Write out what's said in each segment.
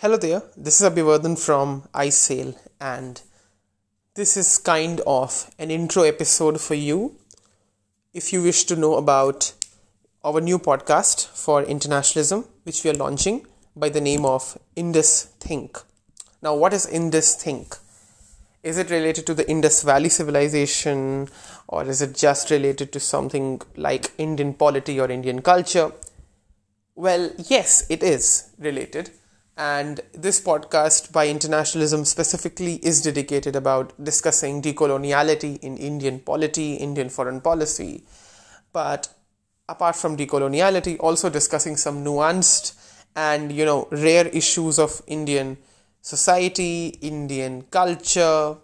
Hello there, this is Abhivardhan from iSail, and this is kind of an intro episode for you if you wish to know about our new podcast for internationalism, which we are launching by the name of Indus Think. Now, what is Indus Think? Is it related to the Indus Valley civilization, or is it just related to something like Indian polity or Indian culture? Well, yes, it is related and this podcast by internationalism specifically is dedicated about discussing decoloniality in indian polity indian foreign policy. But apart from decoloniality also discussing some nuanced and you know rare issues of indian society indian culture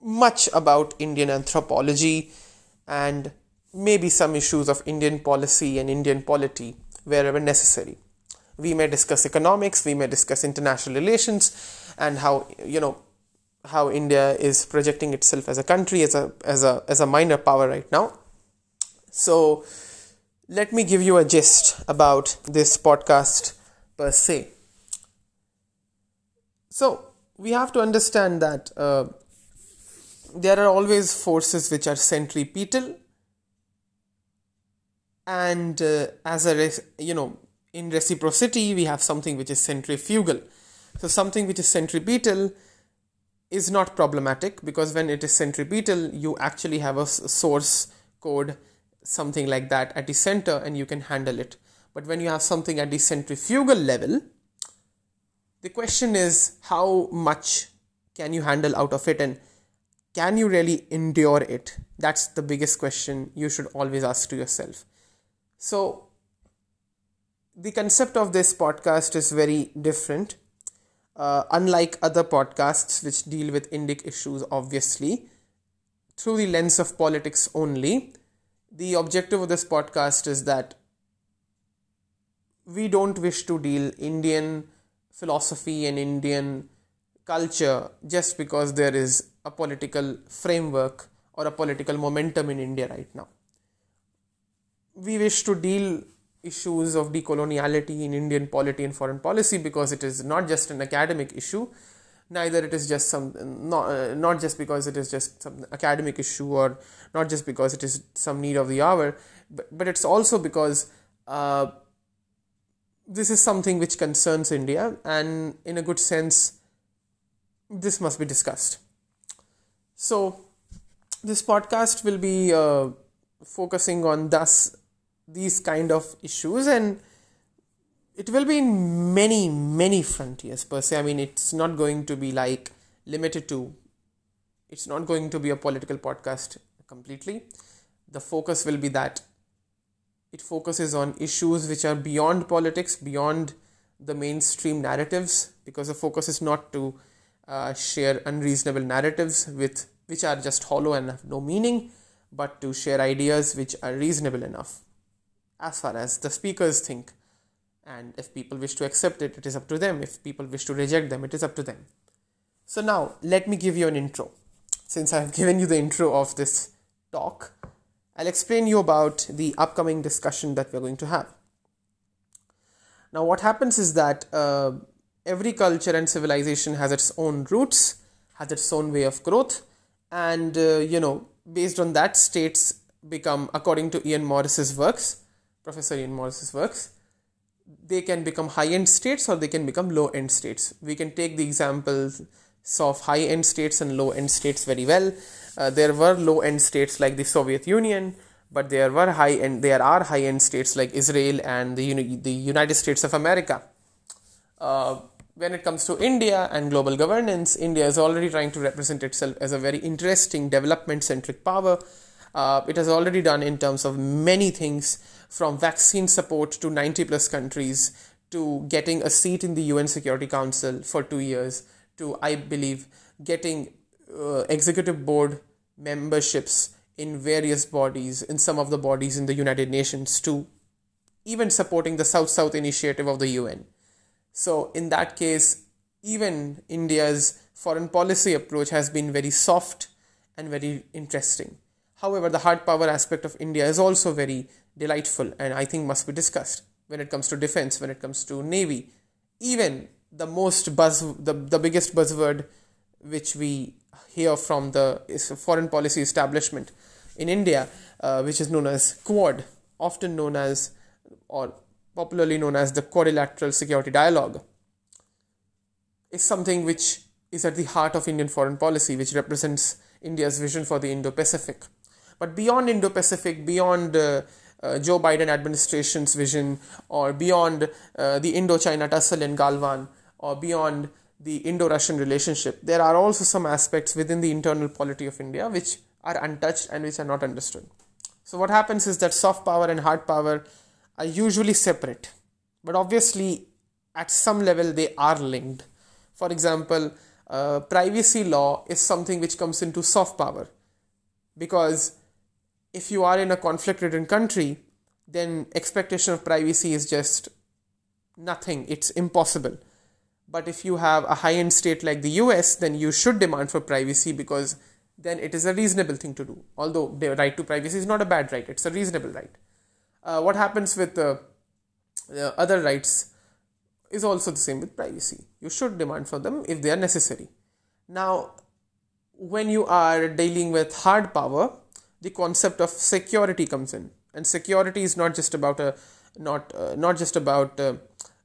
much about indian anthropology and maybe some issues of indian policy and indian polity wherever necessary we may discuss economics we may discuss international relations and how you know how india is projecting itself as a country as a as a as a minor power right now. So let me give you a gist about this podcast per se. So we have to understand that uh, there are always forces which are centripetal and uh, as a you know in reciprocity, we have something which is centrifugal. So, something which is centripetal is not problematic because when it is centripetal, you actually have a source code, something like that, at the center and you can handle it. But when you have something at the centrifugal level, the question is how much can you handle out of it and can you really endure it? That's the biggest question you should always ask to yourself. So, the concept of this podcast is very different. Uh, unlike other podcasts which deal with Indic issues, obviously, through the lens of politics only, the objective of this podcast is that we don't wish to deal Indian philosophy and Indian culture just because there is a political framework or a political momentum in India right now. We wish to deal issues of decoloniality in Indian polity and foreign policy because it is not just an academic issue, neither it is just some not uh, not just because it is just some academic issue or not just because it is some need of the hour, but, but it's also because uh, this is something which concerns India, and in a good sense, this must be discussed. So, this podcast will be uh, focusing on thus these kind of issues and it will be in many many frontiers per se. I mean it's not going to be like limited to it's not going to be a political podcast completely. The focus will be that it focuses on issues which are beyond politics beyond the mainstream narratives because the focus is not to uh, share unreasonable narratives with which are just hollow and have no meaning but to share ideas which are reasonable enough as far as the speakers think. And if people wish to accept it, it is up to them. If people wish to reject them, it is up to them. So, now let me give you an intro. Since I have given you the intro of this talk, I'll explain you about the upcoming discussion that we're going to have. Now, what happens is that uh, every culture and civilization has its own roots, has its own way of growth, and uh, you know, based on that, states become, according to Ian Morris's works, Professor Ian Morris's works, they can become high end states or they can become low end states. We can take the examples of high end states and low end states very well. Uh, there were low end states like the Soviet Union, but there were high end there are high end states like Israel and the the United States of America. Uh, when it comes to India and global governance, India is already trying to represent itself as a very interesting development centric power. Uh, it has already done in terms of many things from vaccine support to 90 plus countries to getting a seat in the UN Security Council for two years to, I believe, getting uh, executive board memberships in various bodies, in some of the bodies in the United Nations, to even supporting the South South initiative of the UN. So, in that case, even India's foreign policy approach has been very soft and very interesting. However, the hard power aspect of India is also very delightful and I think must be discussed when it comes to defense, when it comes to navy, even the most buzz, the, the biggest buzzword which we hear from the foreign policy establishment in India, uh, which is known as Quad, often known as or popularly known as the Quadrilateral Security Dialogue, is something which is at the heart of Indian foreign policy, which represents India's vision for the Indo Pacific. But beyond Indo Pacific, beyond uh, Joe Biden administration's vision, or beyond uh, the Indo China tussle in Galwan, or beyond the Indo Russian relationship, there are also some aspects within the internal polity of India which are untouched and which are not understood. So, what happens is that soft power and hard power are usually separate, but obviously, at some level, they are linked. For example, uh, privacy law is something which comes into soft power because if you are in a conflict ridden country, then expectation of privacy is just nothing, it's impossible. But if you have a high end state like the US, then you should demand for privacy because then it is a reasonable thing to do. Although the right to privacy is not a bad right, it's a reasonable right. Uh, what happens with uh, other rights is also the same with privacy. You should demand for them if they are necessary. Now, when you are dealing with hard power, the concept of security comes in, and security is not just about a not uh, not just about uh,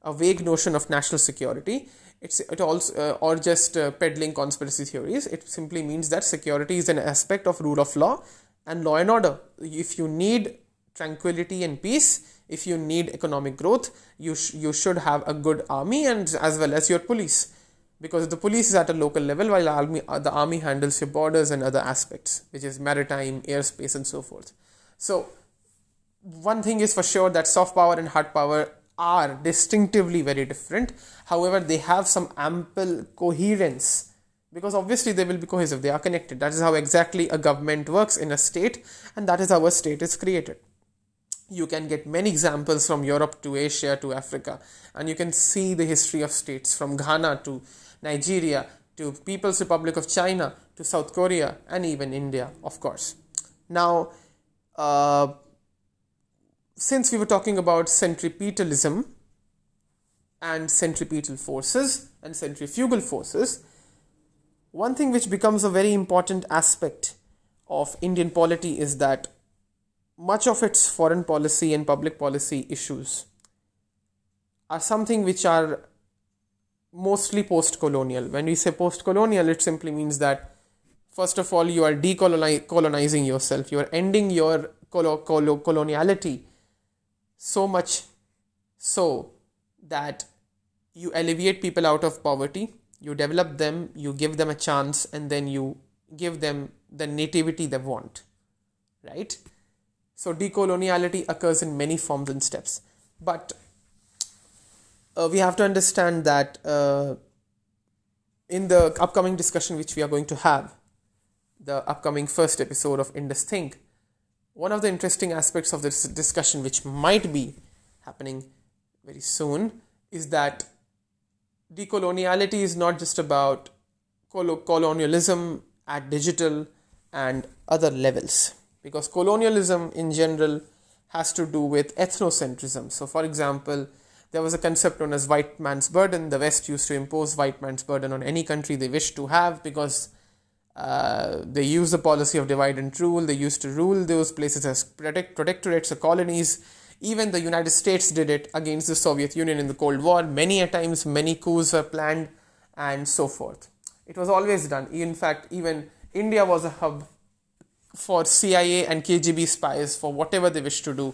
a vague notion of national security. It's it also uh, or just uh, peddling conspiracy theories. It simply means that security is an aspect of rule of law and law and order. If you need tranquility and peace if you need economic growth you sh- you should have a good army and as well as your police because the police is at a local level while army, the army handles your borders and other aspects which is maritime airspace and so forth so one thing is for sure that soft power and hard power are distinctively very different. However, they have some ample coherence because obviously they will be cohesive, they are connected. That is how exactly a government works in a state, and that is how a state is created. You can get many examples from Europe to Asia to Africa, and you can see the history of states from Ghana to Nigeria to People's Republic of China to South Korea and even India, of course. Now, uh, since we were talking about centripetalism and centripetal forces and centrifugal forces, one thing which becomes a very important aspect of Indian polity is that much of its foreign policy and public policy issues are something which are mostly post colonial. When we say post colonial, it simply means that first of all, you are decolonizing yourself, you are ending your coloniality so much so that you alleviate people out of poverty, you develop them, you give them a chance, and then you give them the nativity they want. Right? So, decoloniality occurs in many forms and steps. But uh, we have to understand that uh, in the upcoming discussion, which we are going to have, the upcoming first episode of Indus Think, one of the interesting aspects of this discussion, which might be happening very soon, is that decoloniality is not just about colonialism at digital and other levels, because colonialism in general has to do with ethnocentrism. So, for example, there was a concept known as white man's burden. The West used to impose white man's burden on any country they wished to have because uh, they used the policy of divide and rule. They used to rule those places as protect, protectorates or colonies. Even the United States did it against the Soviet Union in the Cold War. Many a times, many coups were planned and so forth. It was always done. In fact, even India was a hub for CIA and KGB spies for whatever they wish to do.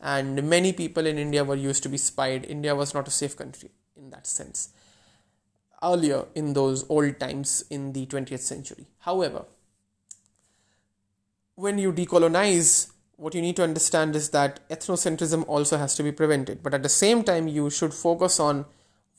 And many people in India were used to be spied. India was not a safe country in that sense earlier in those old times in the 20th century. However, when you decolonize, what you need to understand is that ethnocentrism also has to be prevented. But at the same time, you should focus on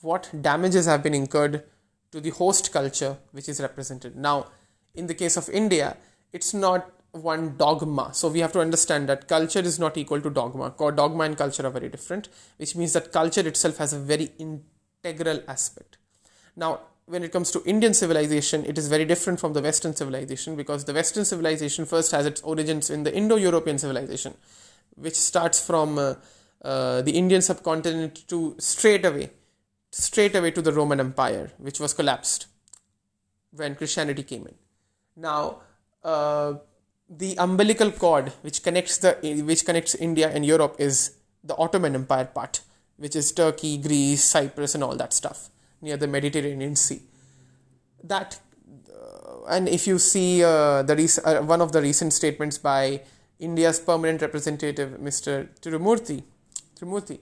what damages have been incurred to the host culture which is represented. Now, in the case of India, it's not one dogma. So we have to understand that culture is not equal to dogma. Dogma and culture are very different, which means that culture itself has a very integral aspect. Now, when it comes to Indian civilization, it is very different from the Western civilization because the Western civilization first has its origins in the Indo European civilization, which starts from uh, uh, the Indian subcontinent to straight away straight away to the Roman Empire, which was collapsed when Christianity came in. Now, uh, the umbilical cord which connects the which connects India and Europe is the Ottoman Empire part, which is Turkey, Greece, Cyprus, and all that stuff near the Mediterranean Sea. That, uh, and if you see uh, the rec- uh, one of the recent statements by India's permanent representative, Mr. Tirumurti, Tirumurti,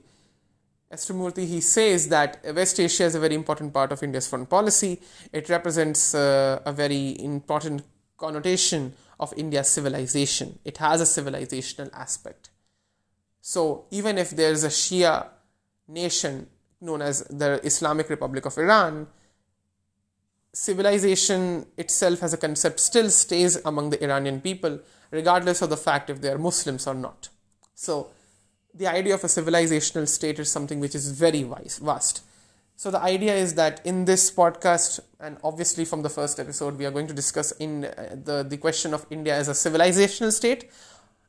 S. Tirumurti, he says that West Asia is a very important part of India's foreign policy. It represents uh, a very important connotation of India's civilization. It has a civilizational aspect. So even if there is a Shia nation known as the Islamic Republic of Iran, civilization itself as a concept still stays among the Iranian people, regardless of the fact if they are Muslims or not. So the idea of a civilizational state is something which is very vast. So the idea is that in this podcast, and obviously from the first episode, we are going to discuss in uh, the the question of India as a civilizational state,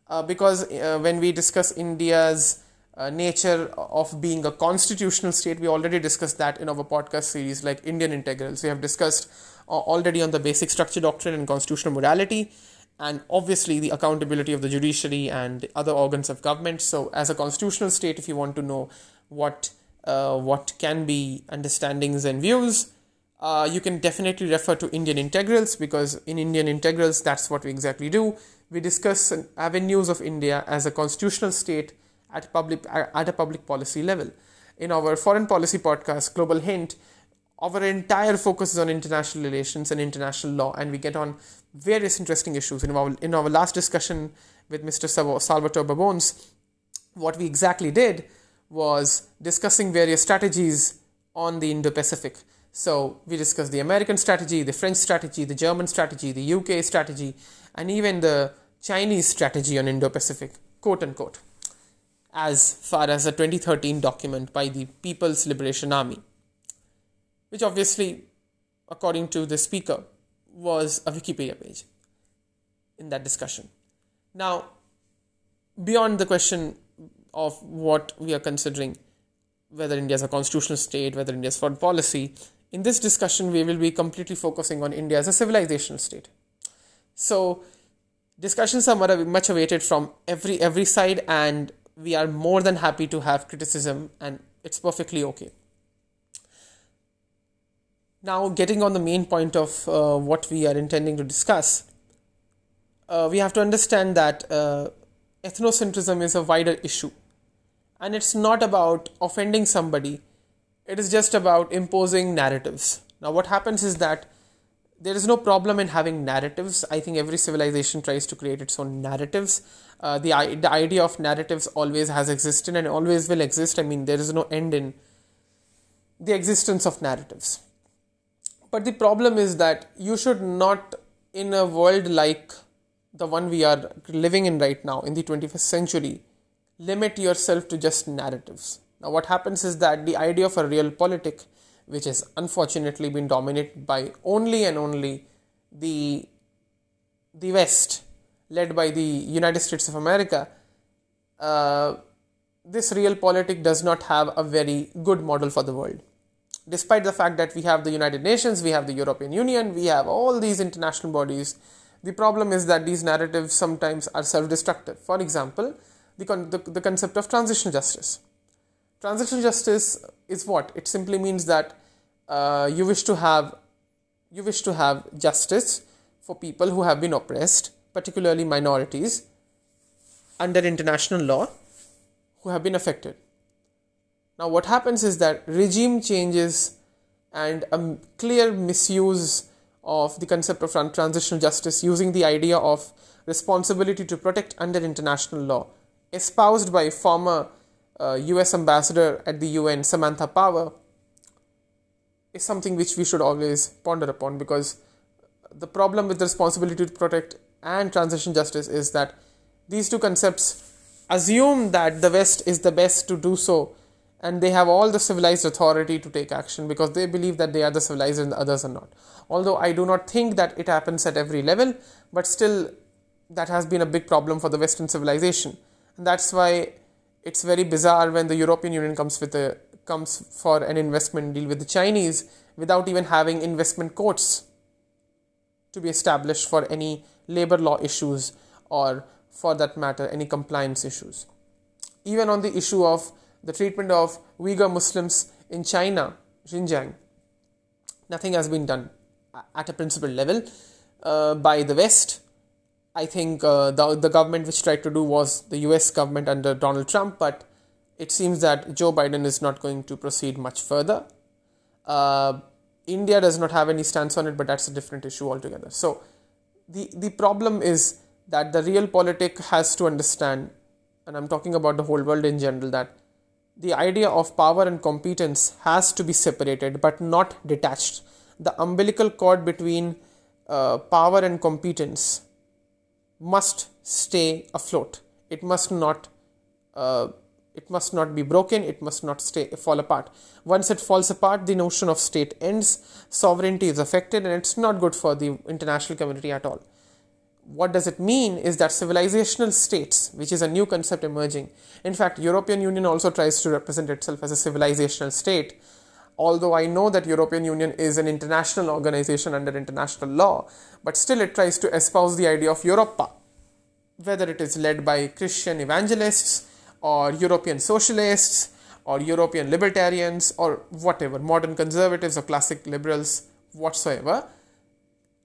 uh, because uh, when we discuss India's uh, nature of being a constitutional state, we already discussed that in our podcast series like Indian integrals. We have discussed uh, already on the basic structure doctrine and constitutional morality and obviously the accountability of the judiciary and other organs of government. So, as a constitutional state, if you want to know what uh, what can be understandings and views. Uh, you can definitely refer to Indian integrals because in Indian integrals, that's what we exactly do. We discuss avenues of India as a constitutional state at public at a public policy level. In our foreign policy podcast, Global Hint, our entire focus is on international relations and international law, and we get on various interesting issues. In our in our last discussion with Mr. Salvatore Babones, what we exactly did was discussing various strategies on the Indo Pacific. So, we discussed the American strategy, the French strategy, the German strategy, the UK strategy, and even the Chinese strategy on Indo Pacific, quote unquote, as far as a 2013 document by the People's Liberation Army, which obviously, according to the speaker, was a Wikipedia page in that discussion. Now, beyond the question of what we are considering, whether India is a constitutional state, whether India is foreign policy. In this discussion, we will be completely focusing on India as a civilizational state. So, discussions are much awaited from every every side, and we are more than happy to have criticism, and it's perfectly okay. Now, getting on the main point of uh, what we are intending to discuss, uh, we have to understand that uh, ethnocentrism is a wider issue. And it's not about offending somebody. It is just about imposing narratives. Now what happens is that there is no problem in having narratives. I think every civilization tries to create its own narratives. Uh, the, the idea of narratives always has existed and always will exist. I mean there is no end in the existence of narratives. But the problem is that you should not in a world like the one we are living in right now in the 21st century limit yourself to just narratives. Now, what happens is that the idea of a realpolitik, which has unfortunately been dominated by only and only the, the West, led by the United States of America, uh, this realpolitik does not have a very good model for the world. Despite the fact that we have the United Nations, we have the European Union, we have all these international bodies, the problem is that these narratives sometimes are self destructive. For example, the, con- the, the concept of transitional justice. Transitional justice is what? It simply means that uh, you wish to have you wish to have justice for people who have been oppressed, particularly minorities, under international law, who have been affected. Now, what happens is that regime changes and a clear misuse of the concept of transitional justice using the idea of responsibility to protect under international law. Espoused by former uh, US ambassador at the UN, Samantha Power, is something which we should always ponder upon because the problem with the responsibility to protect and transition justice is that these two concepts assume that the West is the best to do so and they have all the civilized authority to take action because they believe that they are the civilized and the others are not. Although I do not think that it happens at every level, but still, that has been a big problem for the Western civilization. And that's why it's very bizarre when the European Union comes with a comes for an investment deal with the Chinese without even having investment courts to be established for any labor law issues or, for that matter, any compliance issues. Even on the issue of the treatment of Uyghur Muslims in China, Xinjiang, nothing has been done at a principal level uh, by the West. I think uh, the, the government which tried to do was the US government under Donald Trump, but it seems that Joe Biden is not going to proceed much further. Uh, India does not have any stance on it, but that's a different issue altogether. So, the, the problem is that the realpolitik has to understand, and I'm talking about the whole world in general, that the idea of power and competence has to be separated but not detached. The umbilical cord between uh, power and competence must stay afloat. It must not. Uh, it must not be broken. It must not stay fall apart. Once it falls apart, the notion of state ends. Sovereignty is affected, and it's not good for the international community at all what does it mean is that civilizational states which is a new concept emerging. In fact european union also tries to represent itself as a civilizational state. Although i know that european union is an international organization under international law but still it tries to espouse the idea of europa whether it is led by christian evangelists or european socialists or european libertarians or whatever modern conservatives or classic liberals whatsoever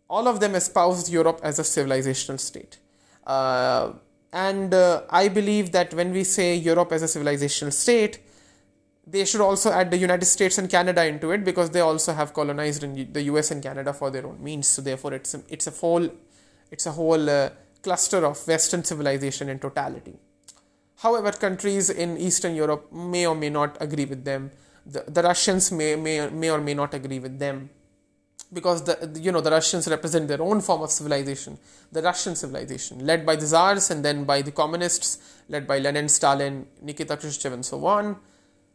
all of them espoused Europe as a civilizational state. Uh, and uh, I believe that when we say Europe as a civilizational state, they should also add the United States and Canada into it because they also have colonized the US and Canada for their own means. So therefore, it's a, it's a whole it's a whole uh, cluster of Western civilization in totality. However, countries in Eastern Europe may or may not agree with them. The, the Russians may, may may or may not agree with them because the you know the Russians represent their own form of civilization, the Russian civilization, led by the Tsars and then by the communists, led by Lenin, Stalin, Nikita Khrushchev, and so on.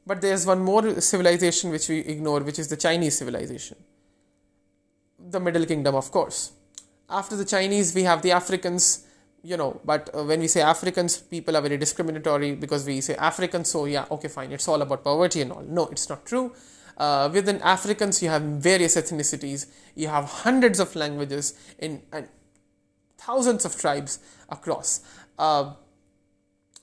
But there's one more civilization which we ignore, which is the Chinese civilization, the Middle Kingdom, of course. After the Chinese, we have the Africans. You know, but uh, when we say Africans, people are very discriminatory because we say Africans, so yeah, okay, fine, it's all about poverty and all. No, it's not true uh, within Africans, you have various ethnicities, you have hundreds of languages in and thousands of tribes across. Uh,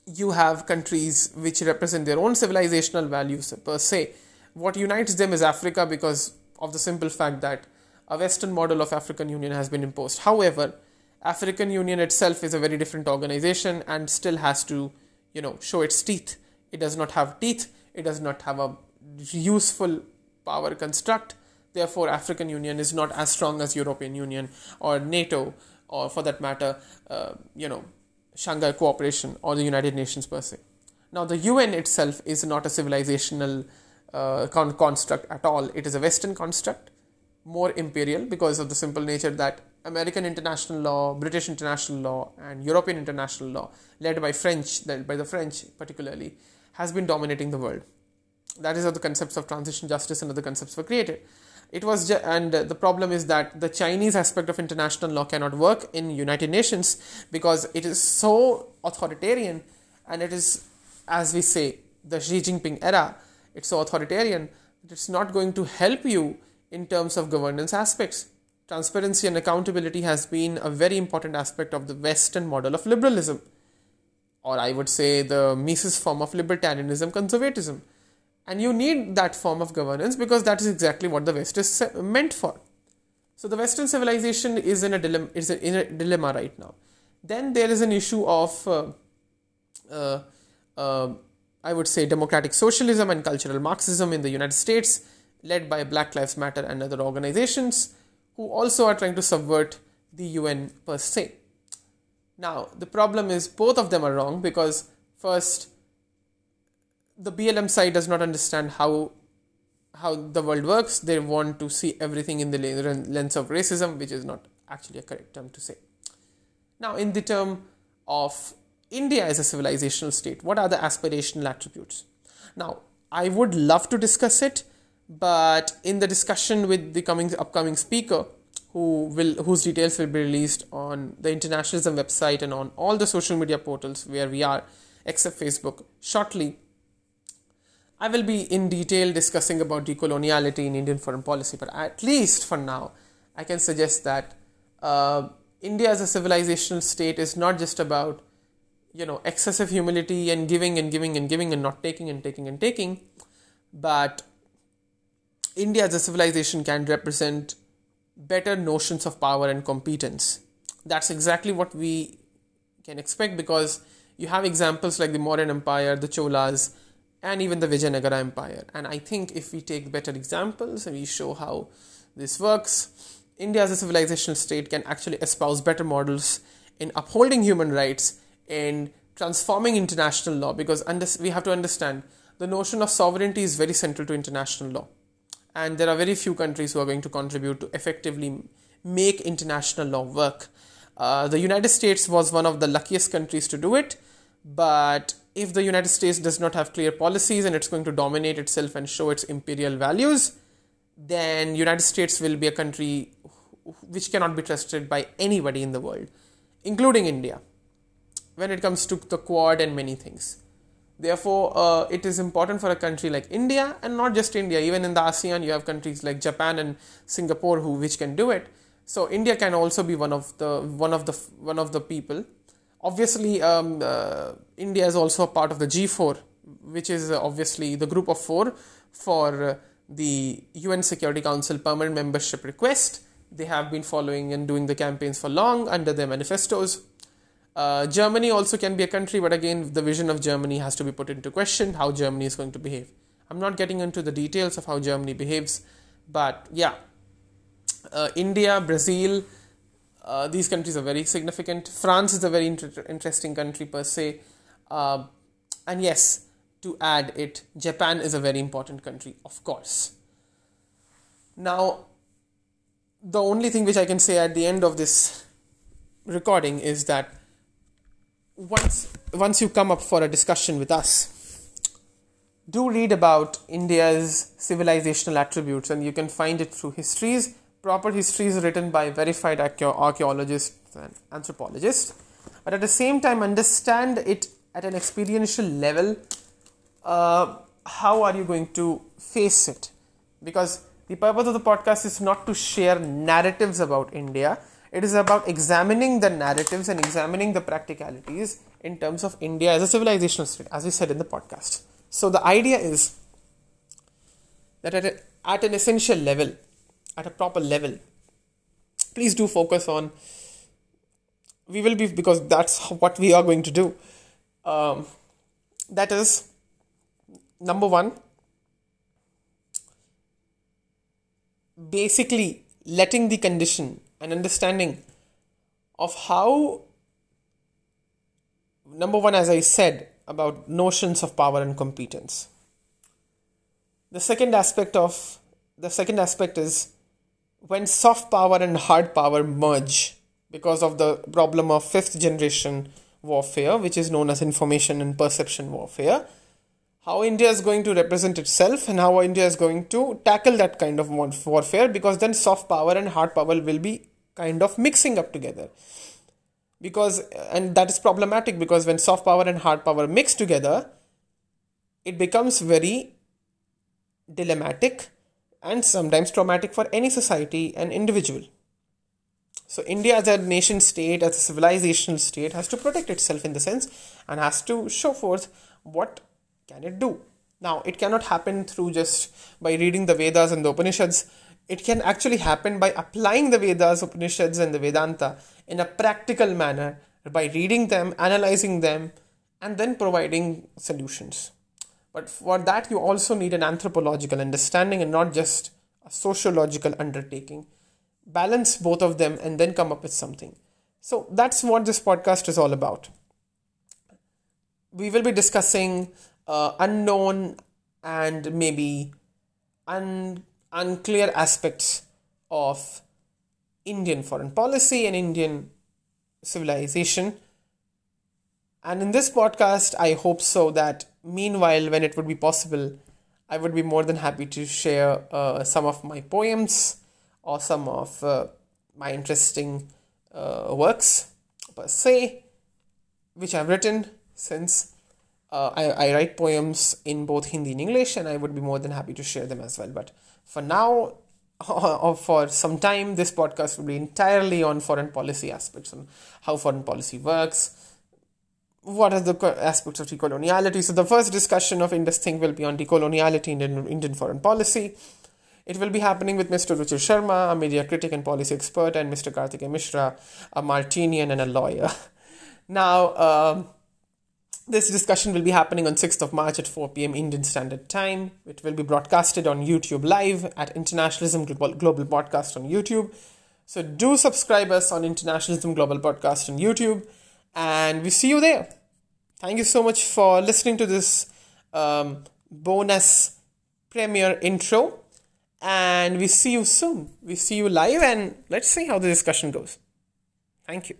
you have countries which represent their own civilizational values per se. What unites them is Africa because of the simple fact that a Western model of African Union has been imposed. However, African Union itself is a very different organization and still has to, you know, show its teeth. It does not have teeth. It does not have a useful power construct. Therefore, African Union is not as strong as European Union or NATO, or for that matter, uh, you know, Shanghai Cooperation or the United Nations per se. Now, the UN itself is not a civilizational uh, con- construct at all. It is a Western construct, more imperial because of the simple nature that American international law, British international law, and European international law, led by French, led by the French particularly, has been dominating the world that is how the concepts of transition justice and other concepts were created. It was ju- and the problem is that the chinese aspect of international law cannot work in united nations because it is so authoritarian and it is as we say the xi jinping era. It's so authoritarian that it's not going to help you in terms of governance aspects. Transparency and accountability has been a very important aspect of the western model of liberalism or i would say the mises form of libertarianism conservatism and you need that form of governance because that is exactly what the West is meant for. So the Western civilization is in a dilemma. Is in a dilemma right now. Then there is an issue of, uh, uh, uh, I would say, democratic socialism and cultural Marxism in the United States, led by Black Lives Matter and other organizations, who also are trying to subvert the UN per se. Now the problem is both of them are wrong because first the BLM side does not understand how how the world works. They want to see everything in the lens of racism, which is not actually a correct term to say. Now, in the term of India as a civilizational state, what are the aspirational attributes? Now, I would love to discuss it, but in the discussion with the coming upcoming speaker, who will whose details will be released on the internationalism website and on all the social media portals where we are, except Facebook, shortly I will be in detail discussing about decoloniality in Indian foreign policy, but at least for now, I can suggest that uh, India as a civilizational state is not just about you know excessive humility and giving and giving and giving and not taking and taking and taking, but India as a civilization can represent better notions of power and competence. That's exactly what we can expect because you have examples like the Mauryan Empire, the Cholas, and even the Vijayanagara Empire. And I think if we take better examples and we show how this works, India as a civilizational state can actually espouse better models in upholding human rights and transforming international law because we have to understand the notion of sovereignty is very central to international law. And there are very few countries who are going to contribute to effectively make international law work. Uh, the United States was one of the luckiest countries to do it, but if the United States does not have clear policies and it's going to dominate itself and show its imperial values, then United States will be a country which cannot be trusted by anybody in the world, including India, when it comes to the Quad and many things. Therefore, uh, it is important for a country like India, and not just India. Even in the ASEAN, you have countries like Japan and Singapore who which can do it. So India can also be one of the one of the one of the people obviously um, uh, india is also a part of the g4 which is uh, obviously the group of four for uh, the un security council permanent membership request. They have been following and doing the campaigns for long under their manifestos. Uh, germany also can be a country but again the vision of germany has to be put into question how germany is going to behave. I'm not getting into the details of how germany behaves but yeah. Uh, india brazil uh, these countries are very significant. France is a very inter- interesting country per se. Uh, and yes, to add it, Japan is a very important country, of course. Now, the only thing which I can say at the end of this recording is that once once you come up for a discussion with us, do read about India's civilizational attributes, and you can find it through histories proper history is written by verified archaeologists and anthropologists, but at the same time, understand it at an experiential level. Uh, how are you going to face it? Because the purpose of the podcast is not to share narratives about India, it is about examining the narratives and examining the practicalities in terms of India as a civilizational state, as we said in the podcast. So, the idea is that at, a, at an essential level, at a proper level. Please do focus on we will be because that's what we are going to do. Um, that is number one basically letting the condition and understanding of how number one as i said about notions of power and competence. The second aspect of the second aspect is when soft power and hard power merge because of the problem of fifth generation warfare, which is known as information and perception warfare, how India is going to represent itself and how India is going to tackle that kind of warfare because then soft power and hard power will be kind of mixing up together. Because, and that is problematic because when soft power and hard power mix together, it becomes very dilemmatic and sometimes traumatic for any society and individual. So, India as a nation state, as a civilizational state, has to protect itself in the sense and has to show forth what can it do. Now, it cannot happen through just by reading the Vedas and the Upanishads. It can actually happen by applying the Vedas, Upanishads, and the Vedanta in a practical manner by reading them, analyzing them, and then providing solutions. But for that, you also need an anthropological understanding and not just a sociological undertaking. Balance both of them and then come up with something. So that's what this podcast is all about. We will be discussing uh, unknown and maybe un- unclear aspects of Indian foreign policy and Indian civilization. And in this podcast, I hope so that meanwhile, when it would be possible, I would be more than happy to share uh, some of my poems or some of uh, my interesting uh, works per se, which I've written since Uh, I, I write poems in both Hindi and English, and I would be more than happy to share them as well. But for now, or for some time, this podcast will be entirely on foreign policy aspects and how foreign policy works. What are the aspects of decoloniality? So, the first discussion of Indus Think will be on decoloniality in Indian, foreign policy. It will be happening with Mr. Ruchir Sharma, a media critic and policy expert, and Mr. Karthikeya Mishra, a Martinian and a lawyer. Now, um, this discussion will be happening on 6th of March at 4 p.m. Indian Standard Time. It will be broadcasted on YouTube Live at Internationalism Global Podcast on YouTube. So do subscribe us on Internationalism Global Podcast on YouTube, and we see you there. Thank you so much for listening to this um, bonus premiere intro, and we see you soon. We see you live, and let's see how the discussion goes. Thank you.